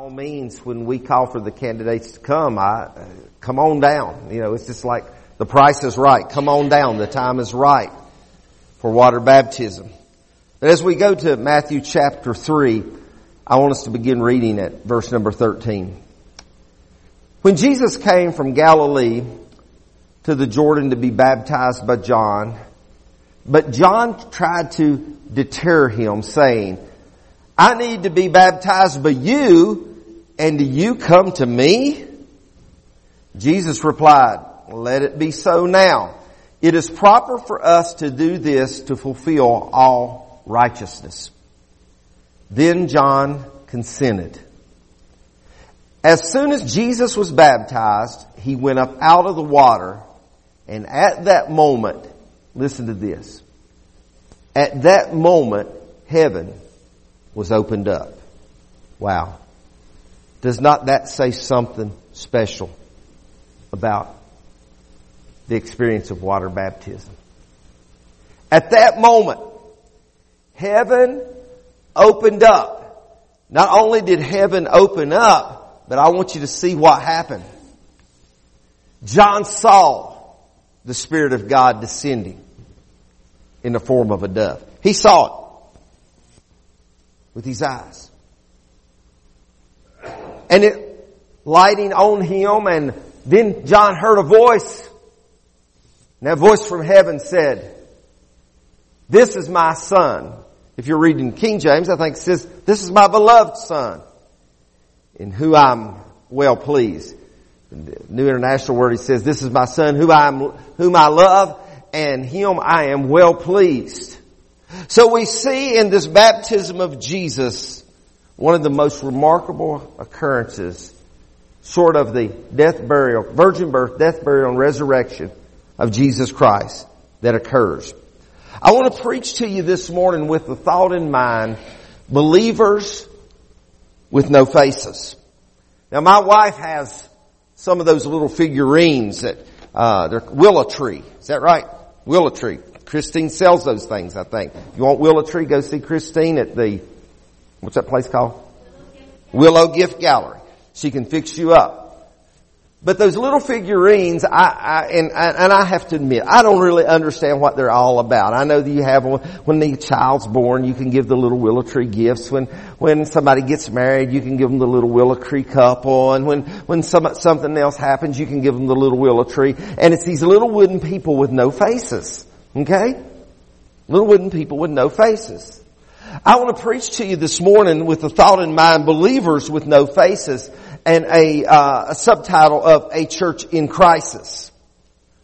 all means, when we call for the candidates to come, I, come on down. You know, it's just like the price is right. Come on down. The time is right for water baptism. But as we go to Matthew chapter 3, I want us to begin reading at verse number 13. When Jesus came from Galilee to the Jordan to be baptized by John, but John tried to deter him saying, I need to be baptized by you, and do you come to me? Jesus replied, let it be so now. It is proper for us to do this to fulfill all righteousness. Then John consented. As soon as Jesus was baptized, he went up out of the water, and at that moment, listen to this. At that moment, heaven was opened up. Wow. Does not that say something special about the experience of water baptism? At that moment, heaven opened up. Not only did heaven open up, but I want you to see what happened. John saw the Spirit of God descending in the form of a dove. He saw it with his eyes. And it lighting on him and then John heard a voice. And that voice from heaven said, this is my son. If you're reading King James, I think it says, this is my beloved son in who I'm well pleased. The New International Word, he says, this is my son whom I, am, whom I love and him I am well pleased. So we see in this baptism of Jesus one of the most remarkable occurrences short of the death, burial, virgin birth, death, burial, and resurrection of Jesus Christ that occurs. I want to preach to you this morning with the thought in mind, believers with no faces. Now my wife has some of those little figurines that, uh, they're willow tree. Is that right? Willow tree. Christine sells those things, I think. If you want willow tree, go see Christine at the, what's that place called? Willow Gift Gallery. She can fix you up. But those little figurines, I, I and, and I have to admit, I don't really understand what they're all about. I know that you have one, when the child's born, you can give the little willow tree gifts. When when somebody gets married, you can give them the little willow tree couple. And when when some, something else happens, you can give them the little willow tree. And it's these little wooden people with no faces. Okay, little wooden people with no faces. I want to preach to you this morning with the thought in mind, believers with no faces and a, uh, a subtitle of A Church in Crisis.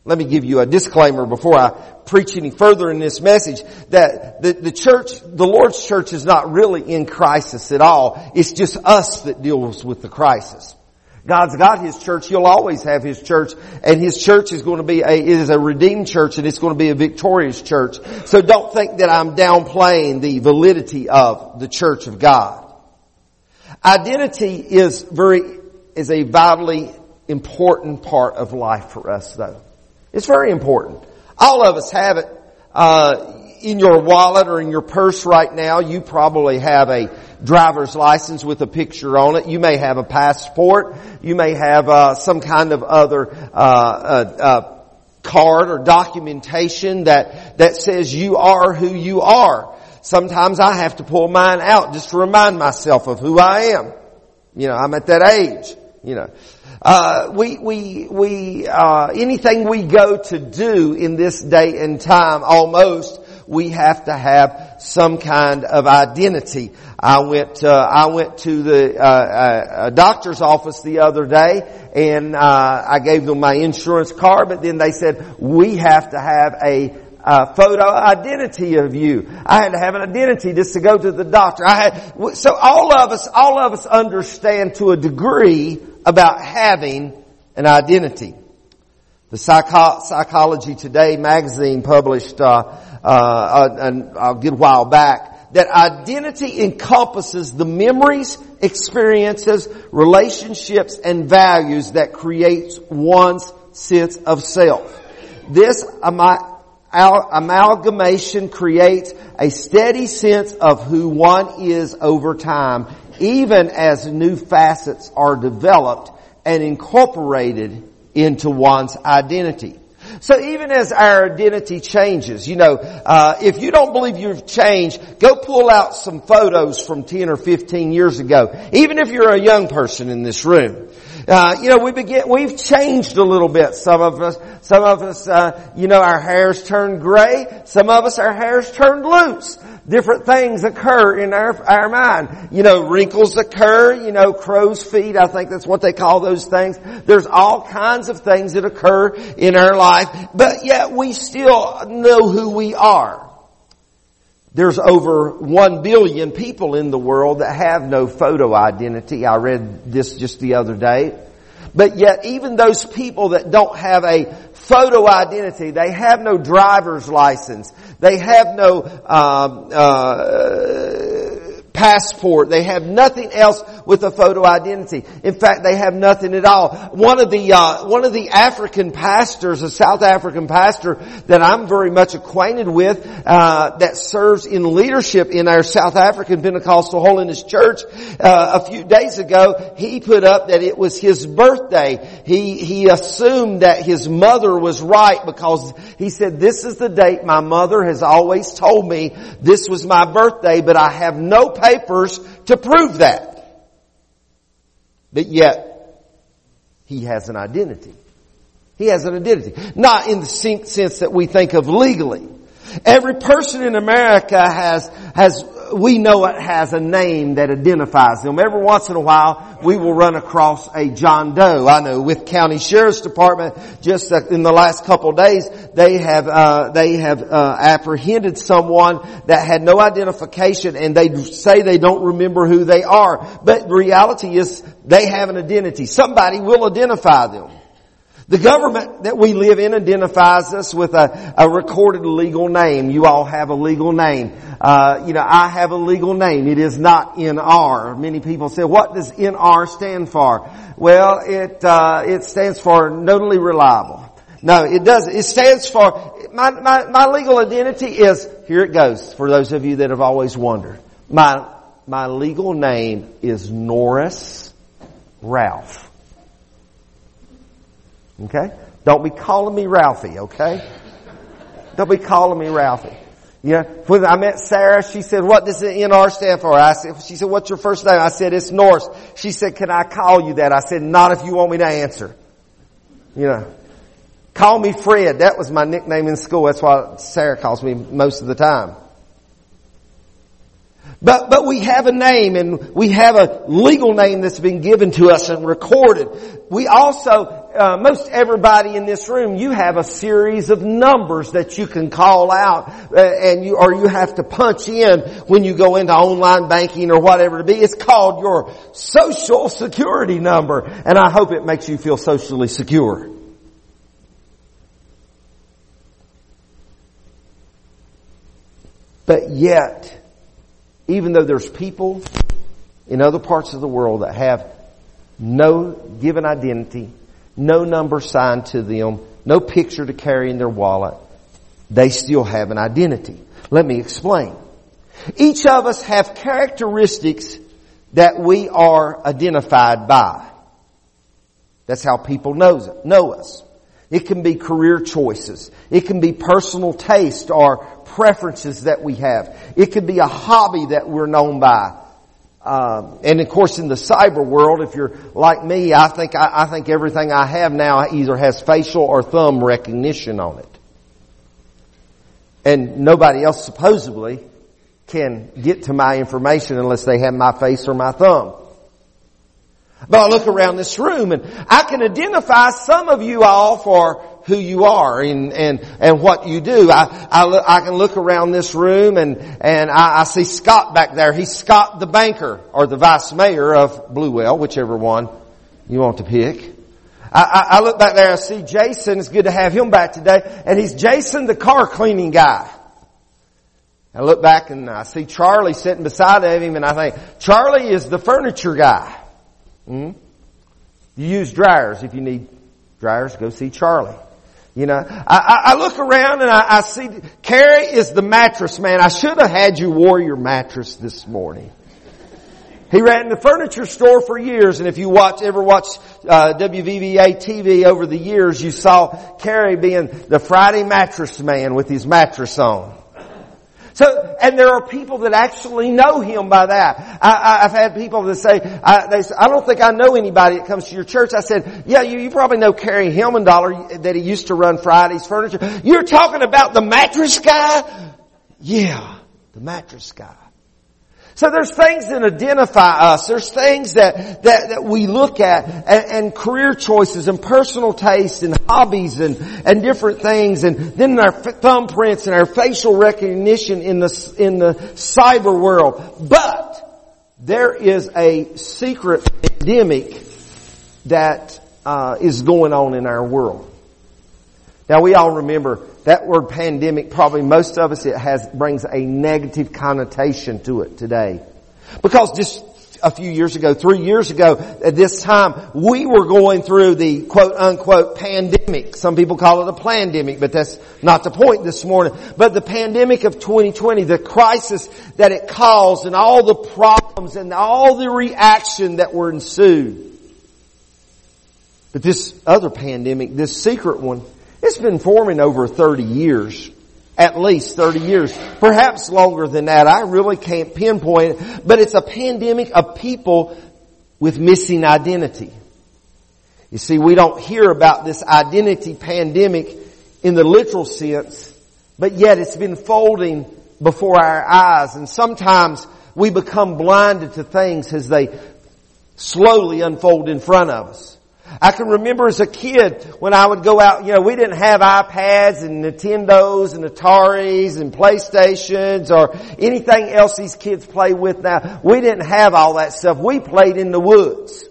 Let me give you a disclaimer before I preach any further in this message that the, the church, the Lord's church is not really in crisis at all. It's just us that deals with the crisis. God's got His church. He'll always have His church. And His church is going to be a, it is a redeemed church and it's going to be a victorious church. So don't think that I'm downplaying the validity of the church of God. Identity is very, is a vitally important part of life for us though. It's very important. All of us have it, uh, in your wallet or in your purse right now. You probably have a driver's license with a picture on it. You may have a passport. You may have uh, some kind of other uh, uh, uh card or documentation that that says you are who you are. Sometimes I have to pull mine out just to remind myself of who I am. You know, I'm at that age. You know, uh, we we we uh, anything we go to do in this day and time, almost we have to have some kind of identity. I went uh, I went to the uh, uh, doctor's office the other day, and uh, I gave them my insurance card, but then they said we have to have a uh, photo identity of you. I had to have an identity just to go to the doctor. I had, so all of us, all of us understand to a degree about having an identity. The Psycho- Psychology Today magazine published uh, uh, a, a good while back that identity encompasses the memories, experiences, relationships, and values that creates one's sense of self. This amalgamation creates a steady sense of who one is over time. even as new facets are developed and incorporated into one's identity. So even as our identity changes, you know, uh, if you don't believe you've changed, go pull out some photos from 10 or 15 years ago. Even if you're a young person in this room. Uh, you know, we begin, we've changed a little bit. Some of us, some of us, uh, you know, our hair's turned gray. Some of us, our hair's turned loose different things occur in our, our mind. You know, wrinkles occur, you know, crow's feet, I think that's what they call those things. There's all kinds of things that occur in our life, but yet we still know who we are. There's over one billion people in the world that have no photo identity. I read this just the other day. But yet even those people that don't have a photo identity, they have no driver's license, they have no um, uh, passport. They have nothing else with a photo identity. In fact, they have nothing at all. One of the uh, one of the African pastors, a South African pastor that I'm very much acquainted with, uh, that serves in leadership in our South African Pentecostal Holiness Church. Uh, a few days ago, he put up that it was his birthday. He he assumed that his mother was right because he said, "This is the date my mother has always told me this was my birthday, but I have no papers to prove that." But yet, he has an identity. He has an identity. Not in the sense that we think of legally. Every person in America has, has we know it has a name that identifies them. Every once in a while, we will run across a John Doe. I know with County Sheriff's Department, just in the last couple days, they have uh, they have uh, apprehended someone that had no identification, and they say they don't remember who they are. But reality is, they have an identity. Somebody will identify them. The government that we live in identifies us with a, a recorded legal name. You all have a legal name. Uh, you know, I have a legal name. It is not NR. Many people say, what does NR stand for? Well, it, uh, it stands for notably reliable. No, it doesn't. It stands for, my, my, my legal identity is, here it goes, for those of you that have always wondered. My, my legal name is Norris Ralph. Okay? Don't be calling me Ralphie, okay? Don't be calling me Ralphie. Yeah. When I met Sarah, she said, what does the NR stand for? I said, she said, what's your first name? I said, it's Norris. She said, can I call you that? I said, not if you want me to answer. You know. Call me Fred. That was my nickname in school. That's why Sarah calls me most of the time. But, but we have a name and we have a legal name that's been given to us and recorded. We also, uh, most everybody in this room, you have a series of numbers that you can call out uh, and you, or you have to punch in when you go into online banking or whatever to be. It's called your social security number and I hope it makes you feel socially secure. But yet, even though there's people in other parts of the world that have no given identity, no number signed to them, no picture to carry in their wallet, they still have an identity. Let me explain. Each of us have characteristics that we are identified by. That's how people knows it, know us. It can be career choices. It can be personal taste or preferences that we have. It could be a hobby that we're known by. Um, and of course, in the cyber world, if you're like me, I think I, I think everything I have now either has facial or thumb recognition on it, and nobody else supposedly can get to my information unless they have my face or my thumb. But I look around this room and I can identify some of you all for who you are and, and, and what you do. I, I, I can look around this room and, and I, I see Scott back there. He's Scott the banker or the vice mayor of Bluewell, whichever one you want to pick. I, I, I look back there, I see Jason. It's good to have him back today. And he's Jason the car cleaning guy. I look back and I see Charlie sitting beside him and I think, Charlie is the furniture guy. Hmm? You use dryers if you need dryers. Go see Charlie. You know, I, I look around and I, I see Kerry is the mattress man. I should have had you warrior mattress this morning. He ran the furniture store for years, and if you watch, ever watch uh, WVVA TV over the years, you saw Kerry being the Friday mattress man with his mattress on. So, and there are people that actually know him by that. I, have had people that say, I, they say, I don't think I know anybody that comes to your church. I said, yeah, you, you probably know Kerry Hillmendollar that he used to run Friday's Furniture. You're talking about the mattress guy? Yeah, the mattress guy. So there's things that identify us. There's things that, that, that we look at and, and, career choices and personal tastes and hobbies and, and different things and then our thumbprints and our facial recognition in the, in the cyber world. But there is a secret pandemic that uh, is going on in our world. Now we all remember that word pandemic, probably most of us, it has, brings a negative connotation to it today. Because just a few years ago, three years ago, at this time, we were going through the quote unquote pandemic. Some people call it a pandemic, but that's not the point this morning. But the pandemic of 2020, the crisis that it caused and all the problems and all the reaction that were ensued. But this other pandemic, this secret one, it's been forming over 30 years. At least 30 years. Perhaps longer than that. I really can't pinpoint it. But it's a pandemic of people with missing identity. You see, we don't hear about this identity pandemic in the literal sense, but yet it's been folding before our eyes and sometimes we become blinded to things as they slowly unfold in front of us. I can remember as a kid when I would go out, you know, we didn't have iPads and Nintendos and Ataris and PlayStations or anything else these kids play with now. We didn't have all that stuff. We played in the woods.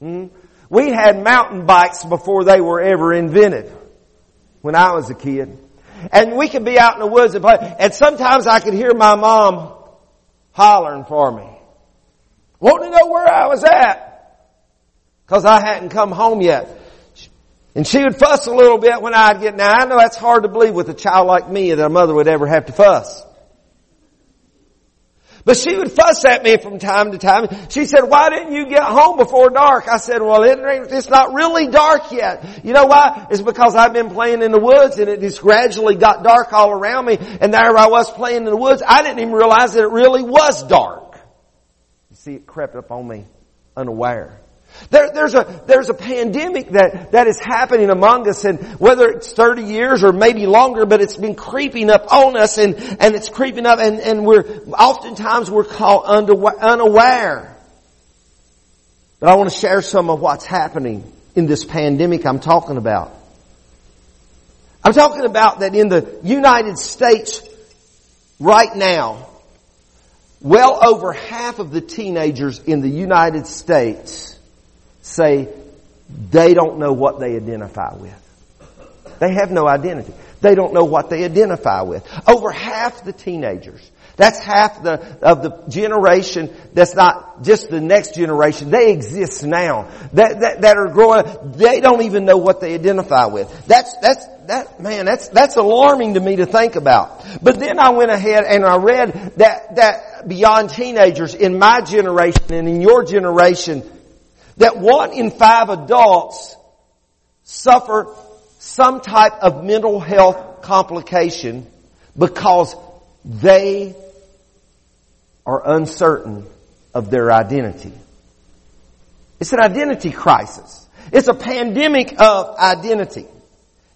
hmm We had mountain bikes before they were ever invented when I was a kid. And we could be out in the woods and play. And sometimes I could hear my mom hollering for me. Wanting to know where I was at because I hadn't come home yet. And she would fuss a little bit when I'd get, now I know that's hard to believe with a child like me that a mother would ever have to fuss. But she would fuss at me from time to time. She said, why didn't you get home before dark? I said, well, it's not really dark yet. You know why? It's because I've been playing in the woods and it just gradually got dark all around me and there I was playing in the woods. I didn't even realize that it really was dark. You see, it crept up on me unaware. There, there's a, there's a pandemic that, that is happening among us and whether it's 30 years or maybe longer, but it's been creeping up on us and, and it's creeping up and, and we're, oftentimes we're caught unaware. But I want to share some of what's happening in this pandemic I'm talking about. I'm talking about that in the United States right now, well over half of the teenagers in the United States say they don't know what they identify with. They have no identity. They don't know what they identify with. Over half the teenagers. That's half the, of the generation that's not just the next generation. They exist now. That, that, that are growing, they don't even know what they identify with. That's, that's, that, man, that's, that's alarming to me to think about. But then I went ahead and I read that, that beyond teenagers in my generation and in your generation, that one in five adults suffer some type of mental health complication because they are uncertain of their identity. It's an identity crisis. It's a pandemic of identity.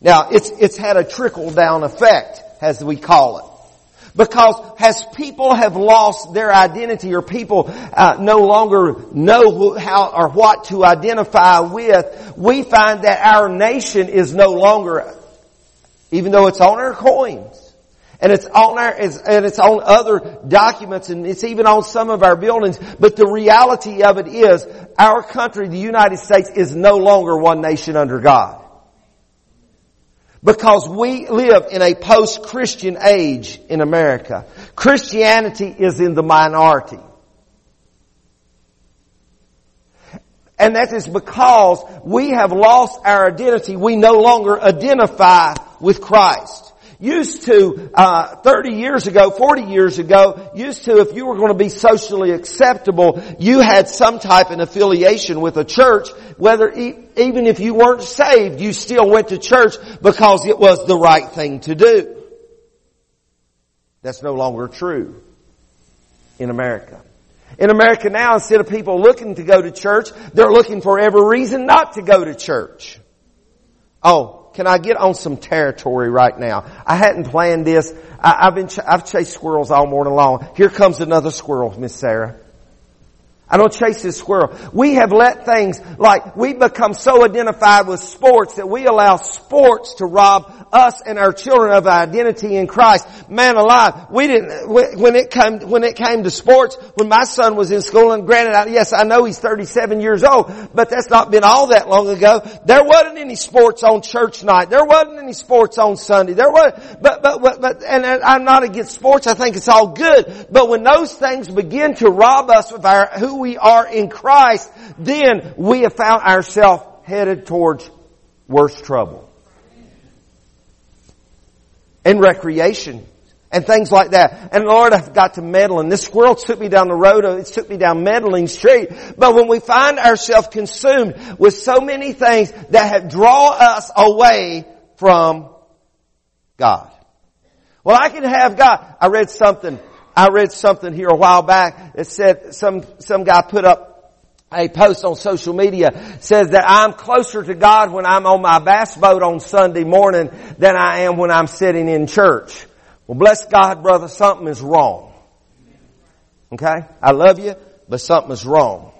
Now, it's, it's had a trickle down effect, as we call it. Because as people have lost their identity or people uh, no longer know who, how or what to identify with, we find that our nation is no longer, even though it's on our coins, and it's on our, and it's on other documents and it's even on some of our buildings. But the reality of it is our country, the United States, is no longer one nation under God. Because we live in a post-Christian age in America. Christianity is in the minority. And that is because we have lost our identity. We no longer identify with Christ. Used to, uh, 30 years ago, 40 years ago, used to, if you were going to be socially acceptable, you had some type of affiliation with a church, whether, even if you weren't saved, you still went to church because it was the right thing to do. That's no longer true in America. In America now, instead of people looking to go to church, they're looking for every reason not to go to church. Oh, can I get on some territory right now? I hadn't planned this. I, have been, ch- I've chased squirrels all morning long. Here comes another squirrel, Miss Sarah. I don't chase this squirrel. We have let things like we become so identified with sports that we allow sports to rob us and our children of identity in Christ. Man alive, we didn't, when it came, when it came to sports, when my son was in school, and granted, yes, I know he's 37 years old, but that's not been all that long ago. There wasn't any sports on church night. There wasn't any sports on Sunday. There was, but, but, but, but, and I'm not against sports. I think it's all good. But when those things begin to rob us of our, who we are in Christ, then we have found ourselves headed towards worse trouble. And recreation and things like that. And Lord, I've got to meddle. And this squirrel took me down the road. Uh, it took me down meddling street. But when we find ourselves consumed with so many things that have drawn us away from God. Well, I can have God. I read something I read something here a while back that said some, some guy put up a post on social media says that I'm closer to God when I'm on my bass boat on Sunday morning than I am when I'm sitting in church. Well, bless God, brother, something is wrong. Okay? I love you, but something is wrong.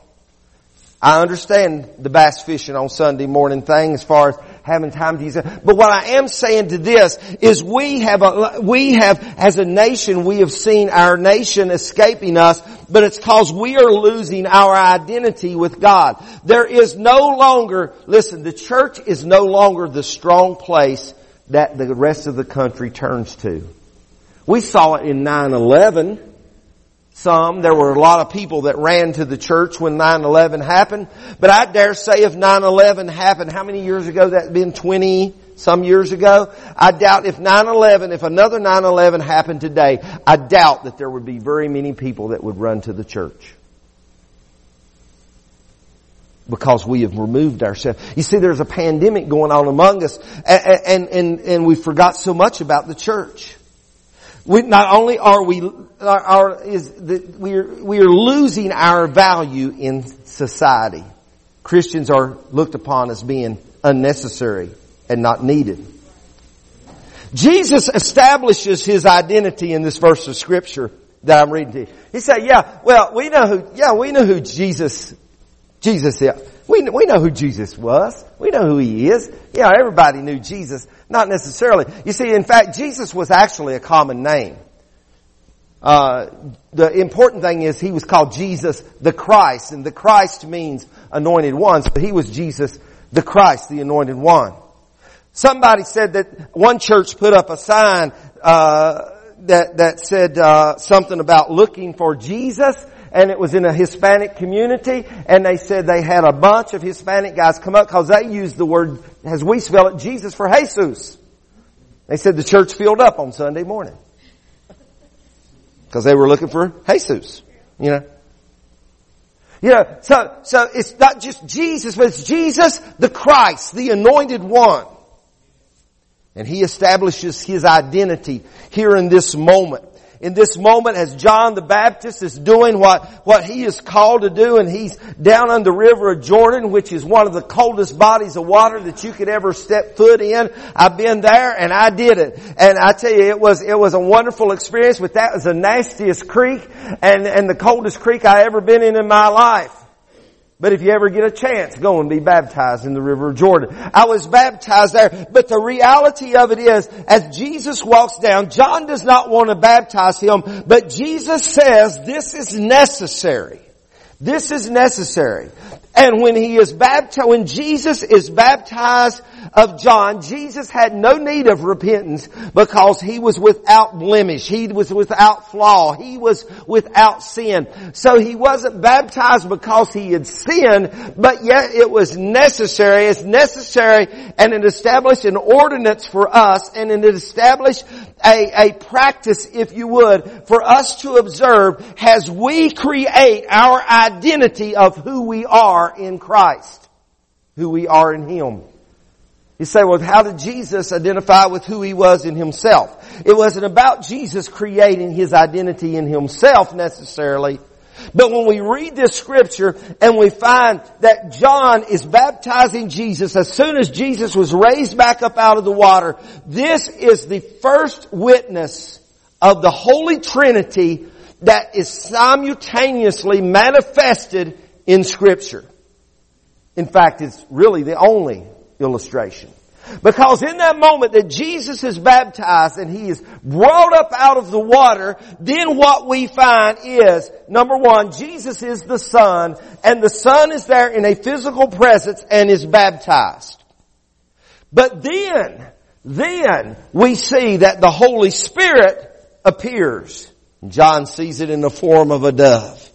I understand the bass fishing on Sunday morning thing as far as having time to use it. But what I am saying to this is we have a, we have, as a nation, we have seen our nation escaping us, but it's cause we are losing our identity with God. There is no longer, listen, the church is no longer the strong place that the rest of the country turns to. We saw it in 9-11 some. There were a lot of people that ran to the church when 9-11 happened. But I dare say if 9-11 happened, how many years ago that been? 20 some years ago? I doubt if 9-11, if another 9-11 happened today, I doubt that there would be very many people that would run to the church. Because we have removed ourselves. You see, there's a pandemic going on among us, and, and, and we forgot so much about the church. We, not only are we, are, is the, we, are, we are losing our value in society. Christians are looked upon as being unnecessary and not needed. Jesus establishes his identity in this verse of scripture that I'm reading to you. He said, yeah, well, we know who, yeah, we know who Jesus, Jesus is. We, we know who Jesus was. We know who he is. Yeah, everybody knew Jesus. Not necessarily. You see, in fact, Jesus was actually a common name. Uh, the important thing is he was called Jesus the Christ, and the Christ means anointed one, so he was Jesus the Christ, the anointed one. Somebody said that one church put up a sign uh, that that said uh, something about looking for Jesus, and it was in a Hispanic community, and they said they had a bunch of Hispanic guys come up because they used the word, as we spell it, Jesus for Jesus. They said the church filled up on Sunday morning. Because they were looking for Jesus, you know. Yeah, so, so it's not just Jesus, but it's Jesus the Christ, the anointed one. And he establishes his identity here in this moment in this moment as John the Baptist is doing what, what he is called to do and he's down on the river of Jordan, which is one of the coldest bodies of water that you could ever step foot in. I've been there and I did it. And I tell you, it was, it was a wonderful experience, but that was the nastiest creek and, and the coldest creek I ever been in in my life. But if you ever get a chance, go and be baptized in the river Jordan. I was baptized there, but the reality of it is, as Jesus walks down, John does not want to baptize him, but Jesus says this is necessary. This is necessary. And when he is baptized, when Jesus is baptized of John, Jesus had no need of repentance because he was without blemish. He was without flaw. He was without sin. So he wasn't baptized because he had sinned, but yet it was necessary. It's necessary and it established an ordinance for us and it established a, a practice, if you would, for us to observe as we create our identity of who we are in Christ. Who we are in Him. You say, well, how did Jesus identify with who He was in Himself? It wasn't about Jesus creating His identity in Himself necessarily. But when we read this scripture and we find that John is baptizing Jesus as soon as Jesus was raised back up out of the water, this is the first witness of the Holy Trinity that is simultaneously manifested in scripture. In fact, it's really the only illustration. Because in that moment that Jesus is baptized and he is brought up out of the water, then what we find is, number one, Jesus is the Son, and the Son is there in a physical presence and is baptized. But then, then we see that the Holy Spirit appears. John sees it in the form of a dove.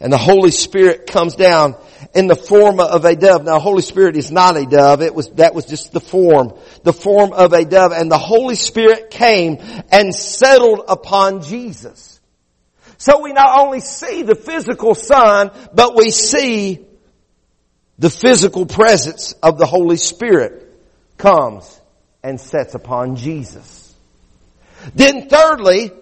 And the Holy Spirit comes down in the form of a dove. Now, Holy Spirit is not a dove. It was, that was just the form, the form of a dove. And the Holy Spirit came and settled upon Jesus. So we not only see the physical Son, but we see the physical presence of the Holy Spirit comes and sets upon Jesus. Then thirdly,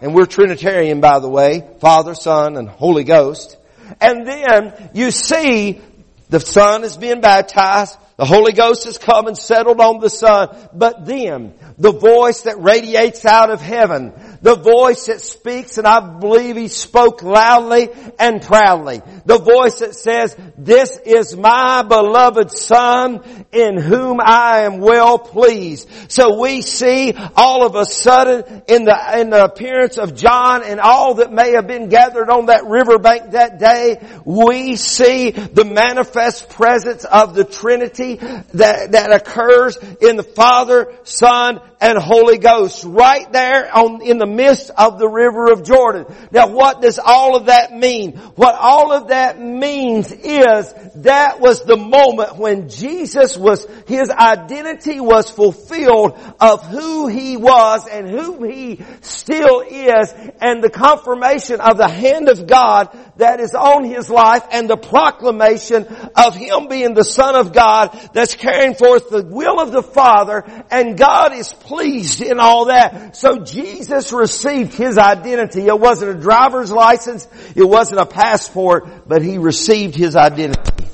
and we're Trinitarian by the way, Father, Son, and Holy Ghost. And then you see the Son is being baptized, the Holy Ghost has come and settled on the Son, but then the voice that radiates out of heaven, the voice that speaks, and I believe he spoke loudly and proudly. The voice that says, this is my beloved son in whom I am well pleased. So we see all of a sudden in the, in the appearance of John and all that may have been gathered on that riverbank that day, we see the manifest presence of the Trinity that, that occurs in the Father, Son, and Holy Ghost right there on, in the midst of the river of Jordan. Now what does all of that mean? What all of that means is that was the moment when Jesus was, His identity was fulfilled of who He was and who He still is and the confirmation of the hand of God that is on His life and the proclamation of Him being the Son of God that's carrying forth the will of the Father and God is pleased in all that. So Jesus received His identity. It wasn't a driver's license. It wasn't a passport, but He received His identity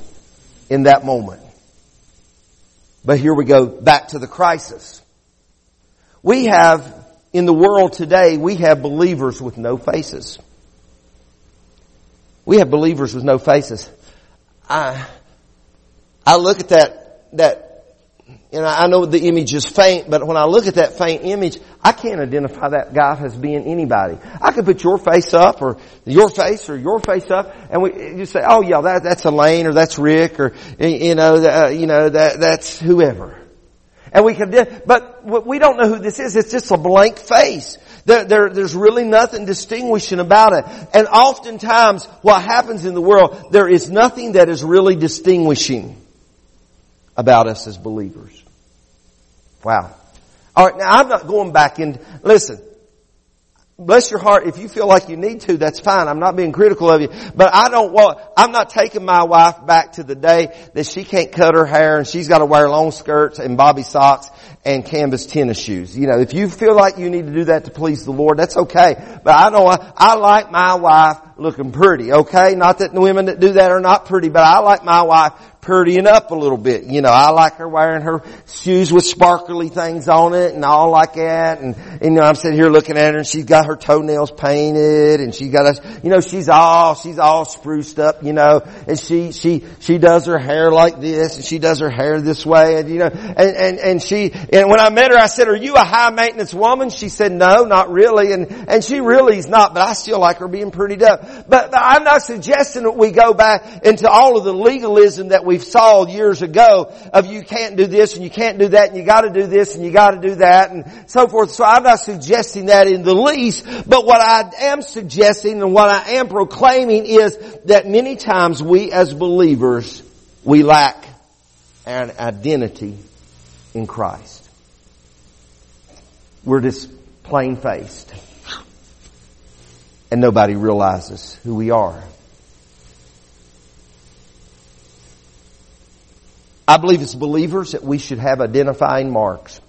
in that moment. But here we go back to the crisis. We have, in the world today, we have believers with no faces. We have believers with no faces. I, I look at that, that and I know the image is faint, but when I look at that faint image, I can't identify that guy as being anybody. I could put your face up or your face or your face up and we just say, oh yeah, that, that's Elaine or that's Rick or, you know, uh, you know, that, that's whoever. And we can, but we don't know who this is. It's just a blank face. There, there, there's really nothing distinguishing about it. And oftentimes what happens in the world, there is nothing that is really distinguishing about us as believers. Wow. Alright, now I'm not going back in, listen, bless your heart, if you feel like you need to, that's fine. I'm not being critical of you. But I don't want, I'm not taking my wife back to the day that she can't cut her hair and she's got to wear long skirts and bobby socks and canvas tennis shoes. You know, if you feel like you need to do that to please the Lord, that's okay. But I know I, I like my wife looking pretty, okay? Not that the women that do that are not pretty, but I like my wife prettying up a little bit. You know, I like her wearing her shoes with sparkly things on it and all like that. And, and you know, I'm sitting here looking at her and she's got her toenails painted and she's got a, you know, she's all, she's all spruced up, you know, and she, she, she does her hair like this and she does her hair this way and you know, and, and, and she, and when I met her, I said, are you a high maintenance woman? She said, no, not really. And, and she really is not, but I still like her being prettied up. But, I'm not suggesting that we go back into all of the legalism that we saw years ago of you can't do this and you can't do that and you gotta do this and you gotta do that and so forth. So I'm not suggesting that in the least, but what I am suggesting and what I am proclaiming is that many times we as believers, we lack an identity in Christ. We're just plain faced. And nobody realizes who we are. I believe as believers that we should have identifying marks.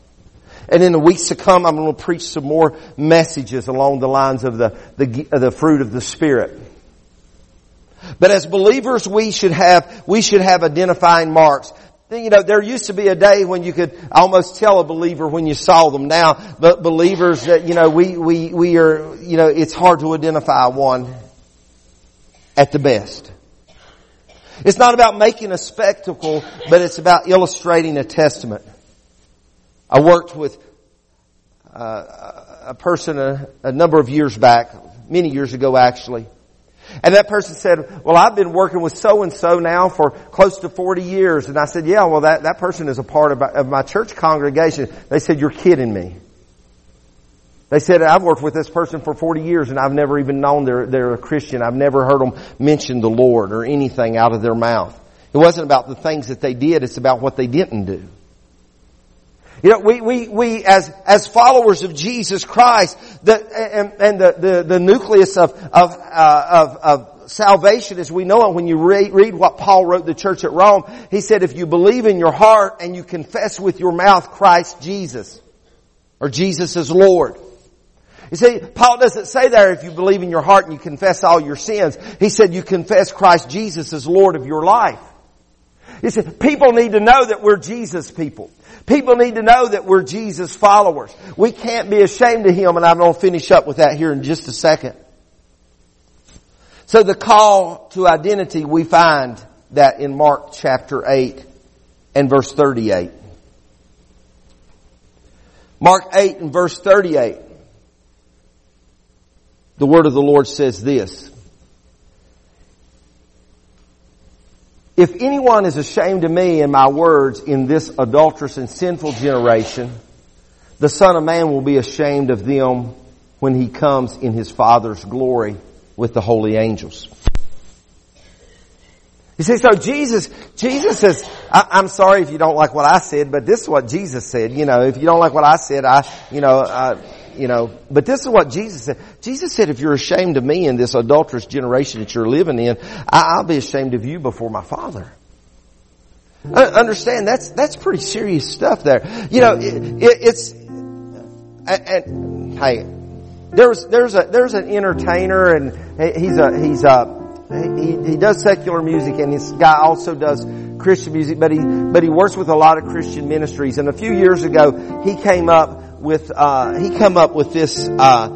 And in the weeks to come, I'm going to preach some more messages along the lines of the, the, the fruit of the Spirit. But as believers, we should have, we should have identifying marks. You know, there used to be a day when you could almost tell a believer when you saw them. Now, but believers that, you know, we, we, we are, you know, it's hard to identify one at the best. It's not about making a spectacle, but it's about illustrating a testament. I worked with uh, a person a, a number of years back, many years ago actually, and that person said, well, I've been working with so and so now for close to 40 years. And I said, yeah, well, that, that person is a part of my, of my church congregation. They said, you're kidding me. They said, I've worked with this person for 40 years and I've never even known they're, they're a Christian. I've never heard them mention the Lord or anything out of their mouth. It wasn't about the things that they did, it's about what they didn't do. You know, we, we, we as, as followers of Jesus Christ, the, and, and the, the, the nucleus of, of, uh, of, of salvation as we know it when you read, read what Paul wrote the church at Rome, he said if you believe in your heart and you confess with your mouth Christ Jesus, or Jesus is Lord. You see, Paul doesn't say there if you believe in your heart and you confess all your sins. He said you confess Christ Jesus as Lord of your life. You see, people need to know that we're Jesus people. People need to know that we're Jesus followers. We can't be ashamed of Him, and I'm going to finish up with that here in just a second. So the call to identity, we find that in Mark chapter 8 and verse 38. Mark 8 and verse 38. The word of the Lord says this. If anyone is ashamed of me and my words in this adulterous and sinful generation, the Son of Man will be ashamed of them when he comes in his Father's glory with the holy angels. You see, so Jesus, Jesus says, I, am sorry if you don't like what I said, but this is what Jesus said. You know, if you don't like what I said, I, you know, you know, but this is what Jesus said. Jesus said, if you're ashamed of me in this adulterous generation that you're living in, I, will be ashamed of you before my Father. I understand that's that's pretty serious stuff there. You know, it, it, it's and, and hey, there's there's a there's an entertainer and he's a he's a he, he does secular music and this guy also does Christian music, but he but he works with a lot of Christian ministries. And a few years ago, he came up with uh, he come up with this uh,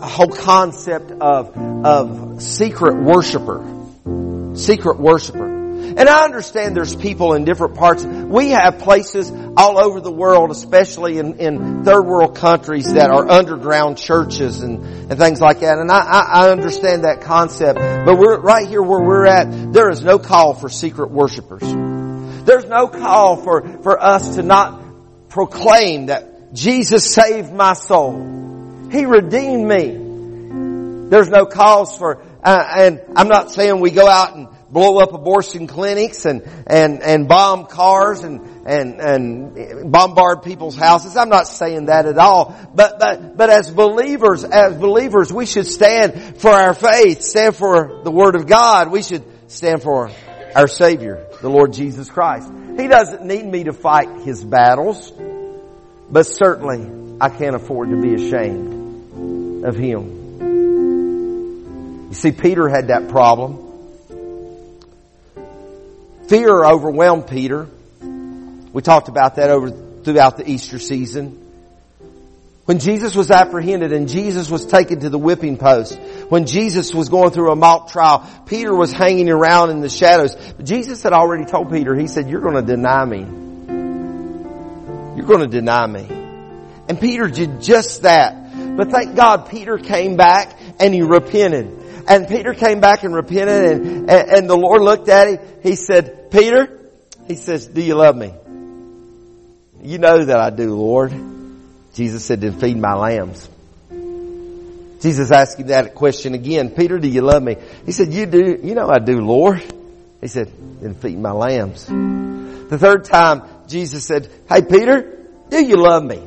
whole concept of of secret worshiper, secret worshiper. And I understand there's people in different parts. We have places all over the world, especially in, in third world countries that are underground churches and, and things like that. And I, I understand that concept. But we're right here where we're at, there is no call for secret worshipers. There's no call for, for us to not proclaim that Jesus saved my soul. He redeemed me. There's no cause for, uh, and I'm not saying we go out and blow up abortion clinics and, and, and bomb cars and, and, and bombard people's houses. I'm not saying that at all. But, but, but as believers, as believers, we should stand for our faith, stand for the Word of God. We should stand for our Savior, the Lord Jesus Christ. He doesn't need me to fight His battles. But certainly, I can't afford to be ashamed of him. You see, Peter had that problem. Fear overwhelmed Peter. We talked about that over throughout the Easter season. When Jesus was apprehended and Jesus was taken to the whipping post, when Jesus was going through a mock trial, Peter was hanging around in the shadows. But Jesus had already told Peter, he said, you're going to deny me you're going to deny me. And Peter did just that. But thank God Peter came back and he repented. and Peter came back and repented and, and, and the Lord looked at him. He said, Peter, he says, do you love me? You know that I do, Lord. Jesus said, then feed my lambs. Jesus asked him that question again. Peter, do you love me? He said, you do, you know I do, Lord. He said, then feed my lambs. The third time, Jesus said, hey Peter, do you love me?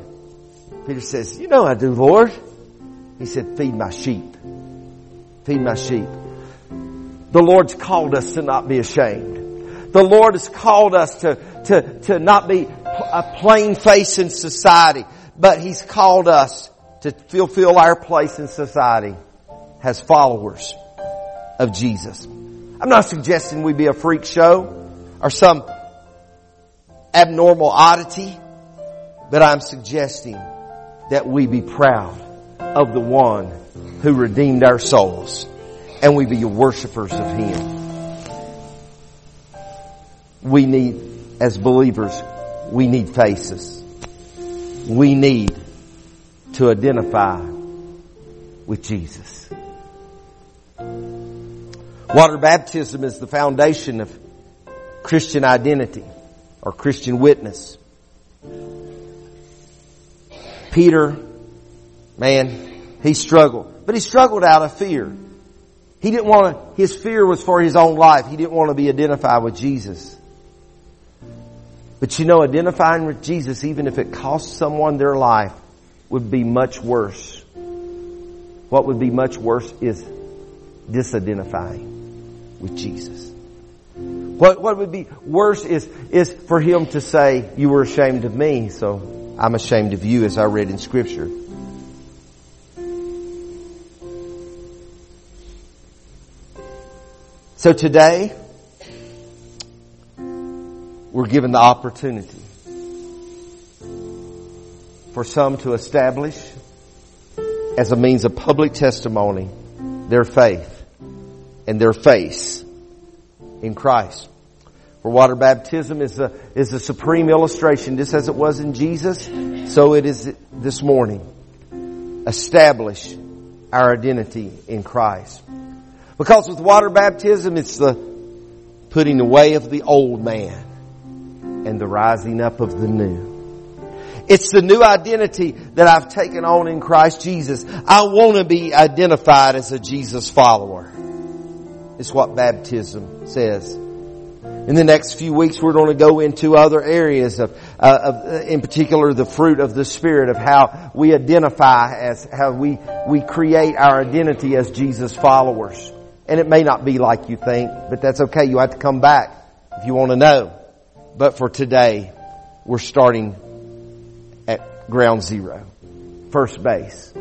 Peter says, you know I do, Lord. He said, feed my sheep. Feed my sheep. The Lord's called us to not be ashamed. The Lord has called us to, to, to not be a plain face in society, but He's called us to fulfill our place in society as followers of Jesus. I'm not suggesting we be a freak show or some abnormal oddity, but I'm suggesting that we be proud of the one who redeemed our souls and we be worshipers of Him. We need, as believers, we need faces. We need to identify with Jesus. Water baptism is the foundation of Christian identity or Christian witness. Peter, man, he struggled. But he struggled out of fear. He didn't want to, his fear was for his own life. He didn't want to be identified with Jesus. But you know, identifying with Jesus, even if it costs someone their life, would be much worse. What would be much worse is disidentifying with Jesus. What, what would be worse is, is for him to say, you were ashamed of me, so I'm ashamed of you as I read in scripture. So today, we're given the opportunity for some to establish as a means of public testimony their faith and their face in Christ. For water baptism is a, is a supreme illustration, just as it was in Jesus, so it is this morning. Establish our identity in Christ. Because with water baptism, it's the putting away of the old man and the rising up of the new. It's the new identity that I've taken on in Christ Jesus. I want to be identified as a Jesus follower. It's what baptism says. In the next few weeks, we're going to go into other areas of, uh, of, uh, in particular, the fruit of the Spirit of how we identify as how we we create our identity as Jesus followers. And it may not be like you think, but that's okay. You have to come back if you want to know. But for today, we're starting at ground zero, first base,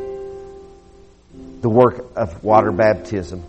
the work of water baptism.